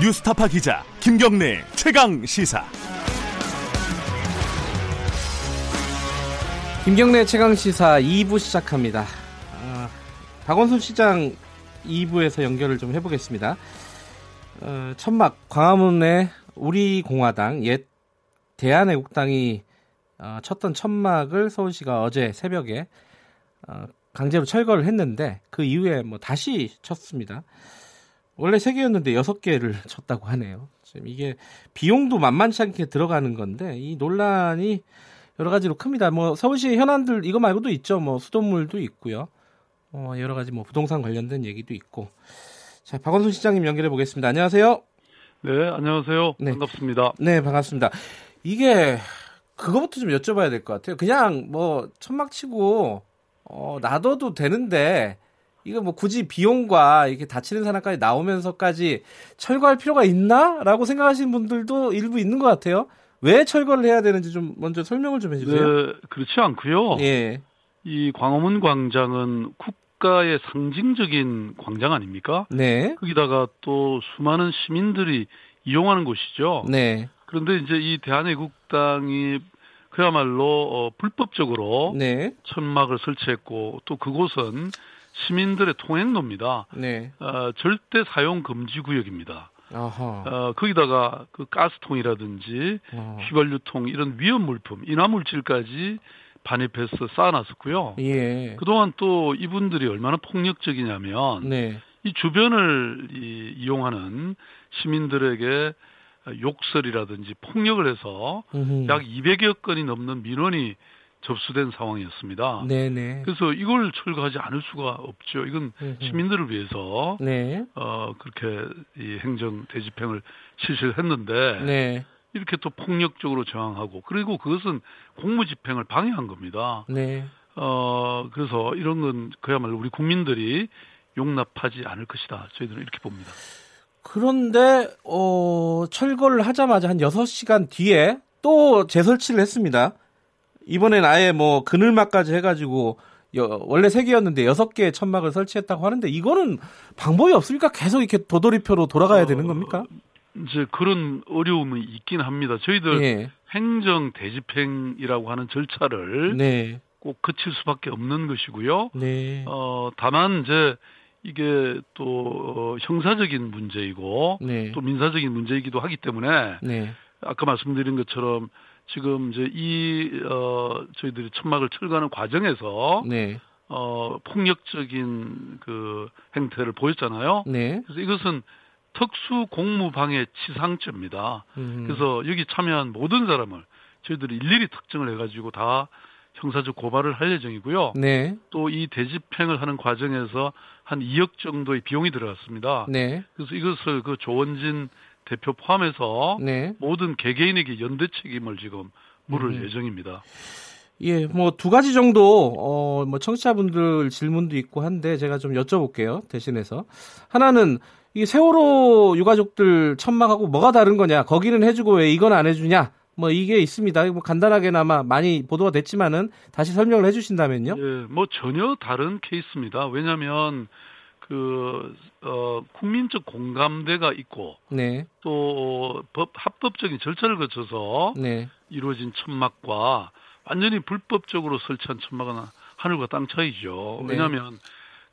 뉴스타파 기자 김경래 최강 시사. 김경래 최강 시사 2부 시작합니다. 아, 박원순 시장 2부에서 연결을 좀 해보겠습니다. 어, 천막 광화문에 우리 공화당 옛 대한애국당이 어, 쳤던 천막을 서울시가 어제 새벽에 어, 강제로 철거를 했는데 그 이후에 뭐 다시 쳤습니다. 원래 세 개였는데 여섯 개를 쳤다고 하네요. 지금 이게 비용도 만만치 않게 들어가는 건데 이 논란이 여러 가지로 큽니다. 뭐 서울시 현안들 이거 말고도 있죠. 뭐 수돗물도 있고요. 어, 여러 가지 뭐 부동산 관련된 얘기도 있고. 자, 박원순 시장님 연결해 보겠습니다. 안녕하세요. 네, 안녕하세요. 네. 반갑습니다. 네, 반갑습니다. 이게 그거부터 좀 여쭤봐야 될 것 같아요. 그냥 뭐 천막 치고 어, 놔둬도 되는데 이거 뭐 굳이 비용과 이렇게 다치는 사람까지 나오면서까지 철거할 필요가 있나라고 생각하시는 분들도 일부 있는 것 같아요. 왜 철거를 해야 되는지 좀 먼저 설명을 좀 해주세요. 네, 그렇지 않고요. 예, 이 광화문 광장은 국가의 상징적인 광장 아닙니까? 네, 거기다가 또 수많은 시민들이 이용하는 곳이죠. 네, 그런데 이제 이 대한애국당이 그야말로 어, 불법적으로 네, 천막을 설치했고 또 그곳은 시민들의 통행로입니다. 네. 어, 절대 사용 금지 구역입니다. 아하. 어, 거기다가 그 가스통이라든지 어. 휘발유통 이런 위험 물품, 인화 물질까지 반입해서 쌓아놨었고요. 예. 그동안 또 이분들이 얼마나 폭력적이냐면 네. 이 주변을 이, 이용하는 시민들에게 욕설이라든지 폭력을 해서 음흠. 약 200여 건이 넘는 민원이 접수된 상황이었습니다. 네네. 그래서 이걸 철거하지 않을 수가 없죠. 이건. 시민들을 위해서 네. 어 그렇게 이 행정 대집행을 실시를 했는데 네. 이렇게 또 폭력적으로 저항하고 그리고 그것은 공무집행을 방해한 겁니다. 네. 어 그래서 이런 건 그야말로 우리 국민들이 용납하지 않을 것이다. 저희들은 이렇게 봅니다. 그런데 어 철거를 하자마자 한 6시간 뒤에 또 재설치를 했습니다. 이번엔 아예 뭐 그늘막까지 해가지고 여- 원래 세 개였는데 여섯 개의 천막을 설치했다고 하는데 이거는 방법이 없습니까? 계속 이렇게 도돌이표로 돌아가야 되는 겁니까? 이제 그런 어려움이 있긴 합니다. 저희들 예. 행정 대집행이라고 하는 절차를 네. 꼭 거칠 수밖에 없는 것이고요. 네. 어 다만 이제 이게 또 어, 형사적인 문제이고 네. 또 민사적인 문제이기도 하기 때문에 네. 아까 말씀드린 것처럼 지금 이제 이 어, 저희들이 천막을 철거하는 과정에서 네. 어, 폭력적인 그 행태를 보였잖아요. 네. 그래서 이것은 특수 공무방해 치상죄입니다. 음. 그래서 여기 참여한 모든 사람을 저희들이 일일이 특정을 해가지고 다 형사적 고발을 할 예정이고요. 네. 또 이 대집행을 하는 과정에서 한 2억 정도의 비용이 들어갔습니다. 네. 그래서 이것을 그 조원진 대표 포함해서 네. 모든 개개인에게 연대 책임을 지금 물을 음. 예정입니다. 예, 뭐 두 가지 정도 어 뭐 청취자분들 질문도 있고 한데 제가 좀 여쭤볼게요. 대신해서 하나는 이 세월호 유가족들 천막하고 뭐가 다른 거냐? 거기는 해주고 왜 이건 안 해주냐? 뭐 이게 있습니다. 뭐 간단하게나마 많이 보도가 됐지만은 다시 설명을 해주신다면요. 예, 뭐 전혀 다른 케이스입니다. 왜냐하면 그 어, 국민적 공감대가 있고 네, 또 법, 합법적인 절차를 거쳐서 네, 이루어진 천막과 완전히 불법적으로 설치한 천막은 하늘과 땅 차이죠. 네. 왜냐하면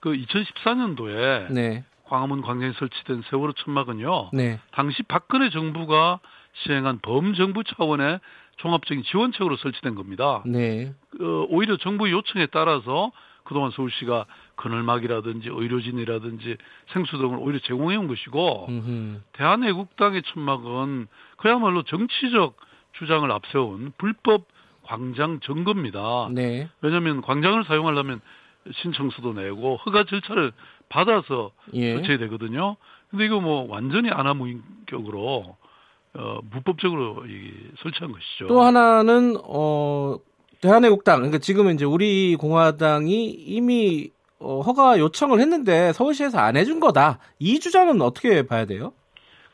그 2014년도에 네, 광화문 광장에 설치된 세월호 천막은요. 네, 당시 박근혜 정부가 시행한 범정부 차원의 종합적인 지원책으로 설치된 겁니다. 네, 어, 오히려 정부 요청에 따라서 그동안 서울시가 그늘막이라든지 의료진이라든지 생수 등을 오히려 제공해 온 것이고 음흠. 대한애국당의 천막은 그야말로 정치적 주장을 앞세운 불법 광장 점거입니다. 네, 왜냐하면 광장을 사용하려면 신청서도 내고 허가 절차를 받아서 예, 설치해야 되거든요. 근데 이거 뭐 완전히 아나무인격으로 어, 무법적으로 이 설치한 것이죠. 또 하나는 어 대한애국당 그러니까 지금은 이제 우리 공화당이 이미 어, 허가 요청을 했는데 서울시에서 안 해준 거다. 이 주장은 어떻게 봐야 돼요?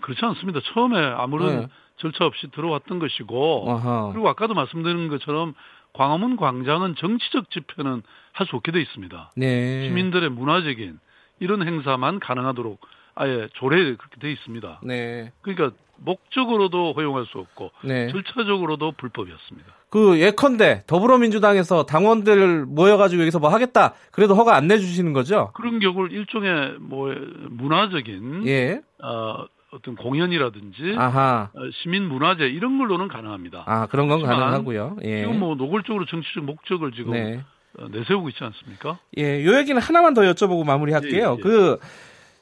그렇지 않습니다. 처음에 아무런 네. 절차 없이 들어왔던 것이고 아하. 그리고 아까도 말씀드린 것처럼 광화문 광장은 정치적 집회는 할 수 없게 돼 있습니다. 네. 시민들의 문화적인 이런 행사만 가능하도록 아예 조례에 그렇게 돼 있습니다. 네. 그러니까 목적으로도 허용할 수 없고 네. 절차적으로도 불법이었습니다. 그 예컨대 더불어민주당에서 당원들 모여가지고 여기서 뭐 하겠다. 그래도 허가 안 내주시는 거죠? 그런 경우를 일종의 뭐 문화적인 예. 어, 어떤 공연이라든지 아하. 어, 시민 문화재 이런 걸로는 가능합니다. 아 그런 건 가능하고요. 예. 지금 뭐 노골적으로 정치적 목적을 지금 네. 어, 내세우고 있지 않습니까? 예, 요 얘기는 하나만 더 여쭤보고 마무리할게요. 예, 예. 그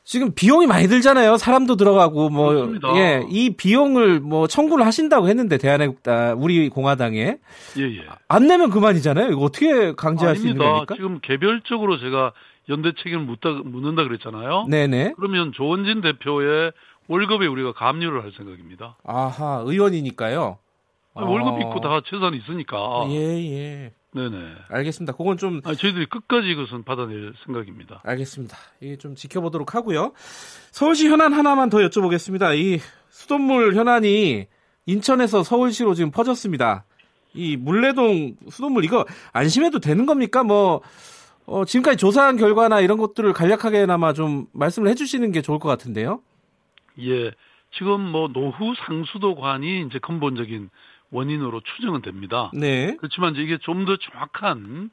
지금 비용이 많이 들잖아요. 사람도 들어가고 뭐 그렇습니다. 예, 이 비용을 뭐 청구를 하신다고 했는데 대한애국당 우리 공화당에 예, 예. 안 내면 그만이잖아요. 이거 어떻게 강제할 수 있는 아닙니다. 겁니까? 지금 개별적으로 제가 연대 책임을 묻다, 묻는다 그랬잖아요. 네네. 그러면 조원진 대표의 월급에 우리가 감류를 할 생각입니다. 아하, 의원이니까요. 아니, 월급 있고 다 재산이 있으니까. 예, 예. 네네. 알겠습니다. 그건 좀 아니, 저희들이 끝까지 이것은 받아낼 생각입니다. 알겠습니다. 이게 좀 지켜보도록 하고요. 서울시 현안 하나만 더 여쭤보겠습니다. 이 수돗물 현안이 인천에서 서울시로 지금 퍼졌습니다. 이 물레동 수돗물 이거 안심해도 되는 겁니까? 뭐 어, 지금까지 조사한 결과나 이런 것들을 간략하게나마 좀 말씀을 해주시는 게 좋을 것 같은데요. 예. 지금 뭐 노후 상수도관이 이제 근본적인 원인으로 추정은 됩니다. 네, 그렇지만 이제 이게 좀 더 정확한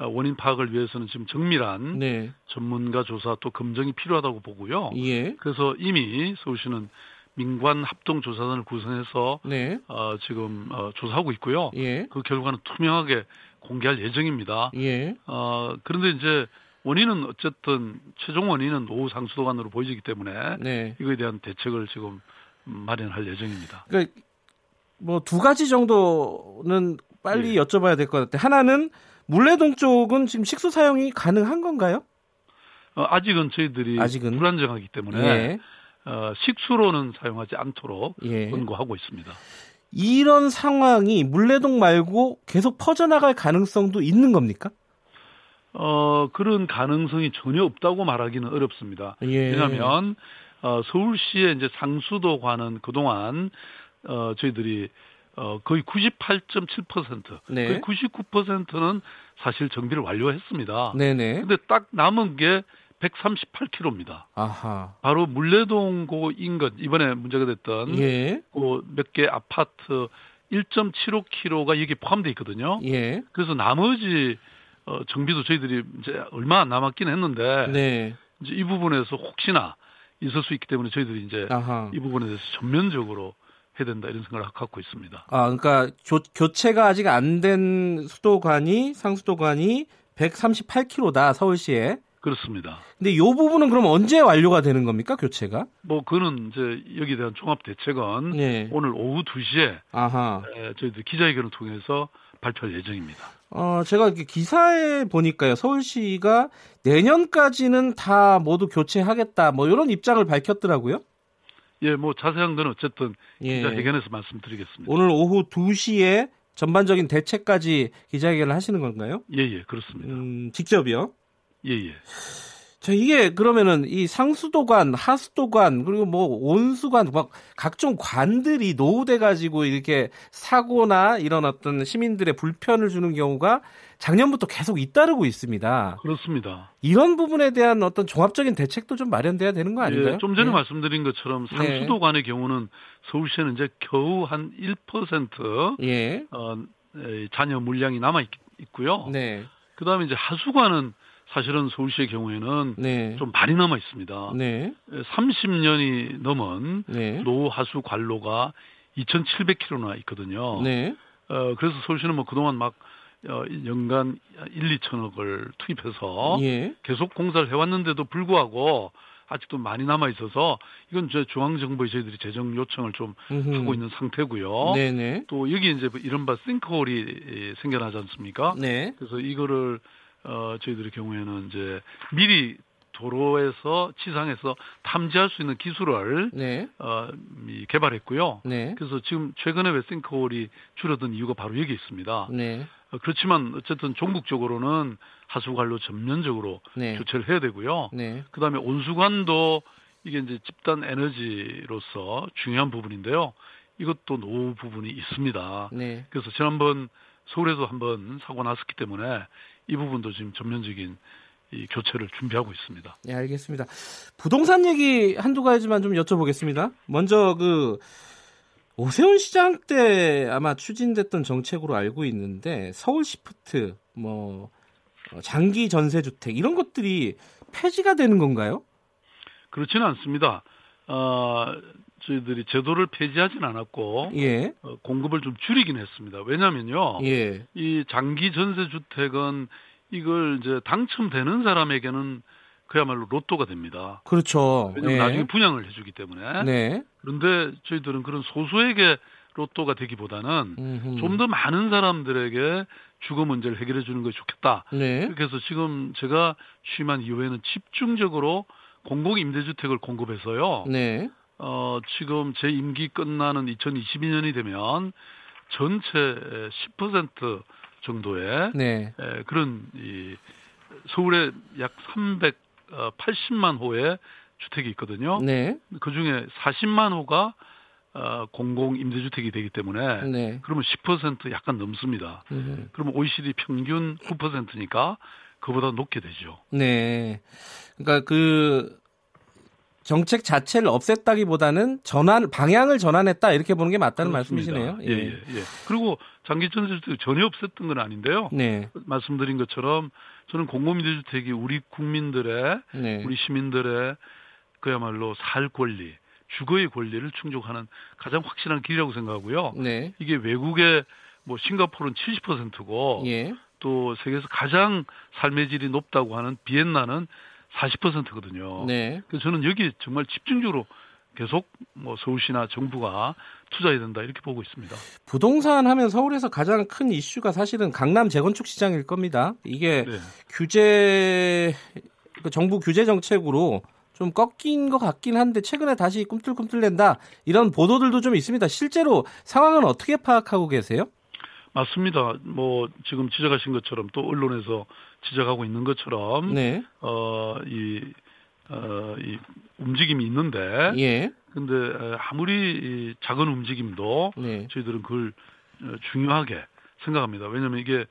어, 원인 파악을 위해서는 지금 정밀한 네, 전문가 조사 또 검증이 필요하다고 보고요. 예, 그래서 이미 서울시는 민관 합동 조사단을 구성해서 네, 어, 지금 어, 조사하고 있고요. 예, 그 결과는 투명하게 공개할 예정입니다. 예, 어, 그런데 이제 원인은 어쨌든 최종 원인은 노후 상수도관으로 보이기 때문에 네. 이거에 대한 대책을 지금 마련할 예정입니다. 그러니까 뭐 두 가지 정도는 빨리 예. 여쭤봐야 될 것 같아요. 하나는 물레동 쪽은 지금 식수 사용이 가능한 건가요? 어, 아직은 저희들이 아직은? 불안정하기 때문에 예. 어, 식수로는 사용하지 않도록 예. 권고하고 있습니다. 이런 상황이 물레동 말고 계속 퍼져나갈 가능성도 있는 겁니까? 어, 그런 가능성이 전혀 없다고 말하기는 어렵습니다. 예. 왜냐하면 어, 서울시의 이제 상수도 관은 그동안 어, 저희들이 어, 거의 98.7% 네. 거의 99%는 사실 정비를 완료했습니다. 네네. 근데 딱 남은 게 138km입니다. 아하. 바로 물레동 고 인근 이번에 문제가 됐던 예. 그몇개 아파트 1.75km가 여기 포함되어 있거든요. 예. 그래서 나머지 어, 정비도 저희들이 이제 얼마 안 남았긴 했는데 네. 이제 이 부분에서 혹시나 있을 수 있기 때문에 저희들이 이제 아하. 이 부분에 대해서 전면적으로 해야 된다 이런 생각을 갖고 있습니다. 아, 그러니까 교, 교체가 아직 안 된 수도관이 상수도관이 138km다 서울시에. 그렇습니다. 근데 이 부분은 그럼 언제 완료가 되는 겁니까 교체가? 뭐 그거는 이제 여기에 대한 종합 대책은 네. 오늘 오후 2시에 아하. 저희들 기자회견을 통해서 발표할 예정입니다. 어, 제가 이렇게 기사에 보니까요, 서울시가 내년까지는 다 모두 교체하겠다, 뭐 이런 입장을 밝혔더라고요. 예, 뭐 자세한 건 어쨌든 예. 기자회견에서 말씀드리겠습니다. 오늘 오후 2시에 전반적인 대책까지 기자회견을 하시는 건가요? 예, 예, 그렇습니다. 음, 직접이요? 예, 예. 자, 이게 그러면은 이 상수도관, 하수도관, 그리고 뭐 온수관, 막 각종 관들이 노후돼 가지고 이렇게 사고나 이런 어떤 시민들의 불편을 주는 경우가 작년부터 계속 잇따르고 있습니다. 그렇습니다. 이런 부분에 대한 어떤 종합적인 대책도 좀 마련돼야 되는 거 아닌가요? 예, 좀 전에 예. 말씀드린 것처럼 네. 상수도관의 경우는 서울시에는 이제 겨우 한 1% 예. 어, 에, 잔여 물량이 남아 있, 있고요. 네. 그 다음에 이제 하수관은 사실은 서울시의 경우에는 네. 좀 많이 남아 있습니다. 네. 30년이 넘은 네. 노후 하수 관로가 2,700km나 있거든요. 네. 어, 그래서 서울시는 뭐 그동안 막 어, 연간 1, 2천억을 투입해서 예. 계속 공사를 해왔는데도 불구하고 아직도 많이 남아 있어서 이건 저 중앙정부에 저희들이 재정 요청을 좀 하고 있는 상태고요. 네네. 또 여기 이제 뭐 이른바 싱크홀이 에, 생겨나지 않습니까? 네. 그래서 이거를 어 저희들의 경우에는 이제 미리 도로에서 지상에서 탐지할 수 있는 기술을 네. 어 이, 개발했고요. 네. 그래서 지금 최근에 왜 싱크홀이 줄어든 이유가 바로 여기 있습니다. 네. 어, 그렇지만 어쨌든 종국적으로는 하수 관로 전면적으로 네. 교체를 해야 되고요. 네. 그다음에 온수관도 이게 이제 집단 에너지로서 중요한 부분인데요. 이것도 노후 부분이 있습니다. 네. 그래서 지난번 서울에도 한번 사고 났었기 때문에 이 부분도 지금 전면적인 이 교체를 준비하고 있습니다. 네, 알겠습니다. 부동산 얘기 한두 가지만 좀 여쭤보겠습니다. 먼저 그 오세훈 시장 때 아마 추진됐던 정책으로 알고 있는데 서울 시프트 뭐 어, 장기 전세 주택 이런 것들이 폐지가 되는 건가요? 그렇지는 않습니다. 어, 저희들이 제도를 폐지하진 않았고 예. 어, 공급을 좀 줄이긴 했습니다. 왜냐면요. 예. 이 장기 전세 주택은 이걸 이제 당첨되는 사람에게는 그야말로 로또가 됩니다. 그렇죠. 왜냐면 예. 나중에 분양을 해주기 때문에. 네. 그런데 저희들은 그런 소수에게 로또가 되기보다는 좀 더 많은 사람들에게 주거 문제를 해결해 주는 것이 좋겠다. 네. 그래서 지금 제가 취임한 이후에는 집중적으로 공공 임대주택을 공급해서요. 네. 어, 지금 제 임기 끝나는 2022년이 되면 전체 10% 정도의 네. 에, 그런 이 서울에 약 380만 호의 주택이 있거든요. 네. 그 중에 40만 호가 어, 공공 임대주택이 되기 때문에 네. 그러면 10% 약간 넘습니다. 음. 그러면 OECD 평균 9%니까 그보다 높게 되죠. 네. 그러니까 그 정책 자체를 없앴다기보다는 전환 방향을 전환했다 이렇게 보는 게 맞다는 그렇습니다. 말씀이시네요. 예, 예, 예. 그리고 장기 전세주택 전혀 없앴던 건 아닌데요. 네. 말씀드린 것처럼 저는 공공임대주택이 우리 국민들의 네. 우리 시민들의 그야말로 살 권리, 주거의 권리를 충족하는 가장 확실한 길이라고 생각하고요. 네. 이게 외국의 뭐 싱가포르는 70%고 예. 또 세계에서 가장 삶의 질이 높다고 하는 비엔나는 40%거든요. 네. 그래서 저는 여기 정말 집중적으로 계속 뭐 서울시나 정부가 투자해야 된다 이렇게 보고 있습니다. 부동산 하면 서울에서 가장 큰 이슈가 사실은 강남 재건축 시장일 겁니다. 이게 네. 규제 그 정부 규제 정책으로 좀 꺾인 것 같긴 한데 최근에 다시 꿈틀꿈틀댄다 이런 보도들도 좀 있습니다. 실제로 상황은 어떻게 파악하고 계세요? 맞습니다. 뭐 지금 지적하신 것처럼 또 언론에서 지적하고 있는 것처럼 네. 어이 어, 이 움직임이 있는데 예. 근데 에, 아무리 이 작은 움직임도 네. 저희들은 그걸 어, 중요하게 생각합니다. 왜냐하면 이게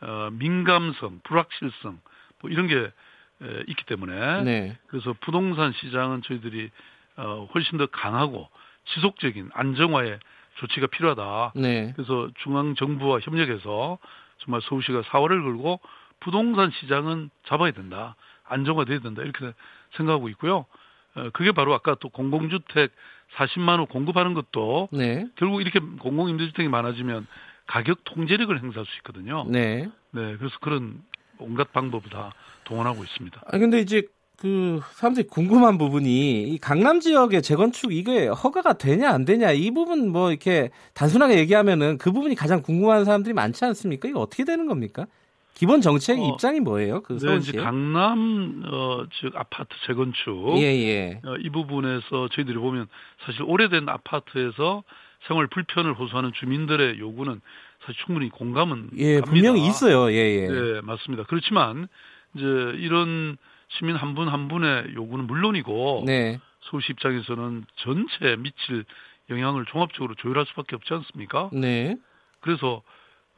어, 민감성, 불확실성 뭐 이런 게 에, 있기 때문에 네. 그래서 부동산 시장은 저희들이 어, 훨씬 더 강하고 지속적인 안정화의 조치가 필요하다. 네. 그래서 중앙 정부와 협력해서 정말 서울시가 사활을 걸고 부동산 시장은 잡아야 된다. 안정화돼야 된다. 이렇게 생각하고 있고요. 어, 그게 바로 아까 또 공공주택 40만 호 공급하는 것도 네. 결국 이렇게 공공임대주택이 많아지면 가격 통제력을 행사할 수 있거든요. 네. 네, 그래서 그런 온갖 방법을 다 동원하고 있습니다. 아 근데 이제 그 사람들이 궁금한 부분이 이 강남 지역의 재건축 이게 허가가 되냐 안 되냐 이 부분 뭐 이렇게 단순하게 얘기하면은 그 부분이 가장 궁금한 사람들이 많지 않습니까? 이거 어떻게 되는 겁니까? 기본 정책 어, 입장이 뭐예요? 그 네, 이제? 강남 어, 즉 아파트 재건축 예, 예. 어, 이 부분에서 저희들이 보면 사실 오래된 아파트에서 생활 불편을 호소하는 주민들의 요구는 사실 충분히 공감은 예, 갑니다. 분명히 있어요. 예, 예. 네, 맞습니다. 그렇지만 이제 이런 시민 한 분한 분의 요구는 물론이고 네. 서울시 입장에서는 전체에 미칠 영향을 종합적으로 조율할 수밖에 없지 않습니까? 네. 그래서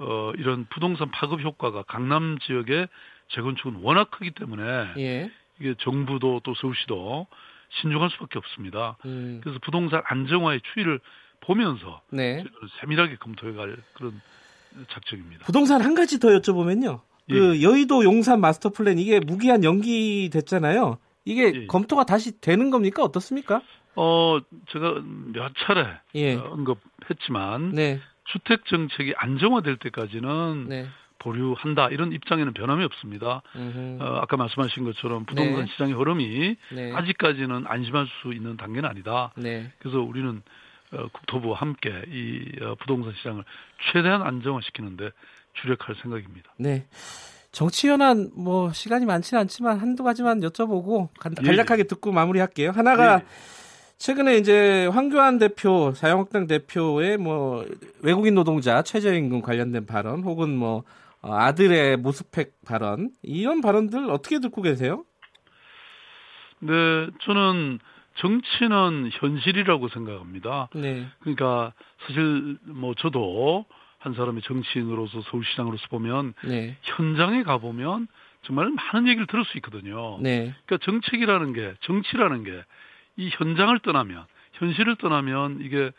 어, 이런 부동산 파급 효과가 강남 지역의 재건축은 워낙 크기 때문에 예. 이게 정부도 또 서울시도 신중할 수밖에 없습니다. 음. 그래서 부동산 안정화의 추이를 보면서 네. 세밀하게 검토해갈 그런 작정입니다. 부동산 한 가지 더 여쭤보면요. 예. 그 여의도 용산 마스터 플랜 이게 무기한 연기됐잖아요. 이게 예. 검토가 다시 되는 겁니까? 어떻습니까? 어, 제가 몇 차례 예. 어, 언급했지만 네. 주택 정책이 안정화될 때까지는 네. 보류한다 이런 입장에는 변함이 없습니다. 음흠. 어, 아까 말씀하신 것처럼 부동산 네. 시장의 흐름이 네. 아직까지는 안심할 수 있는 단계는 아니다. 네. 그래서 우리는 어, 국토부와 함께 이 어, 부동산 시장을 최대한 안정화시키는데 주력할 생각입니다. 네. 정치 현안 뭐 시간이 많지는 않지만 한두 가지만 여쭤보고 간- 예, 간략하게 듣고 마무리할게요. 하나가 예. 최근에 이제 황교안 대표, 자유한국당 대표의 뭐 외국인 노동자 최저임금 관련된 발언 혹은 뭐 어, 아들의 모스펙 발언 이런 발언들 어떻게 듣고 계세요? 네, 저는 정치는 현실이라고 생각합니다. 네. 그러니까 사실 뭐 저도 한 사람의 정치인으로서 서울시장으로서 보면 네. 현장에 가 보면 정말 많은 얘기를 들을 수 있거든요. 네. 그러니까 정책이라는 게 정치라는 게 이 현장을 떠나면 현실을 떠나면 이게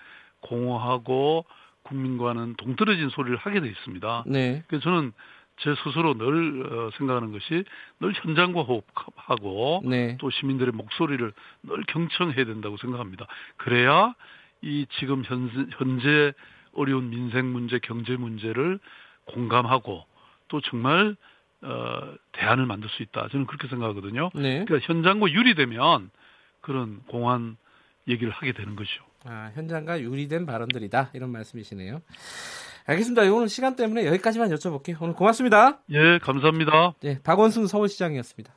공허하고 국민과는 동떨어진 소리를 하게 돼 있습니다. 네. 그래서 저는 제 스스로 늘 어, 생각하는 것이 늘 현장과 호흡하고 네. 또 시민들의 목소리를 늘 경청해야 된다고 생각합니다. 그래야 이 지금 현, 현재 어려운 민생 문제, 경제 문제를 공감하고 또 정말 어, 대안을 만들 수 있다. 저는 그렇게 생각하거든요. 네. 그러니까 현장과 유리되면 그런 공안 얘기를 하게 되는 것이죠. 아, 현장과 유리된 발언들이다. 이런 말씀이시네요. 알겠습니다. 오늘 시간 때문에 여기까지만 여쭤볼게요. 오늘 고맙습니다. 예, 감사합니다. 네, 박원순 서울시장이었습니다.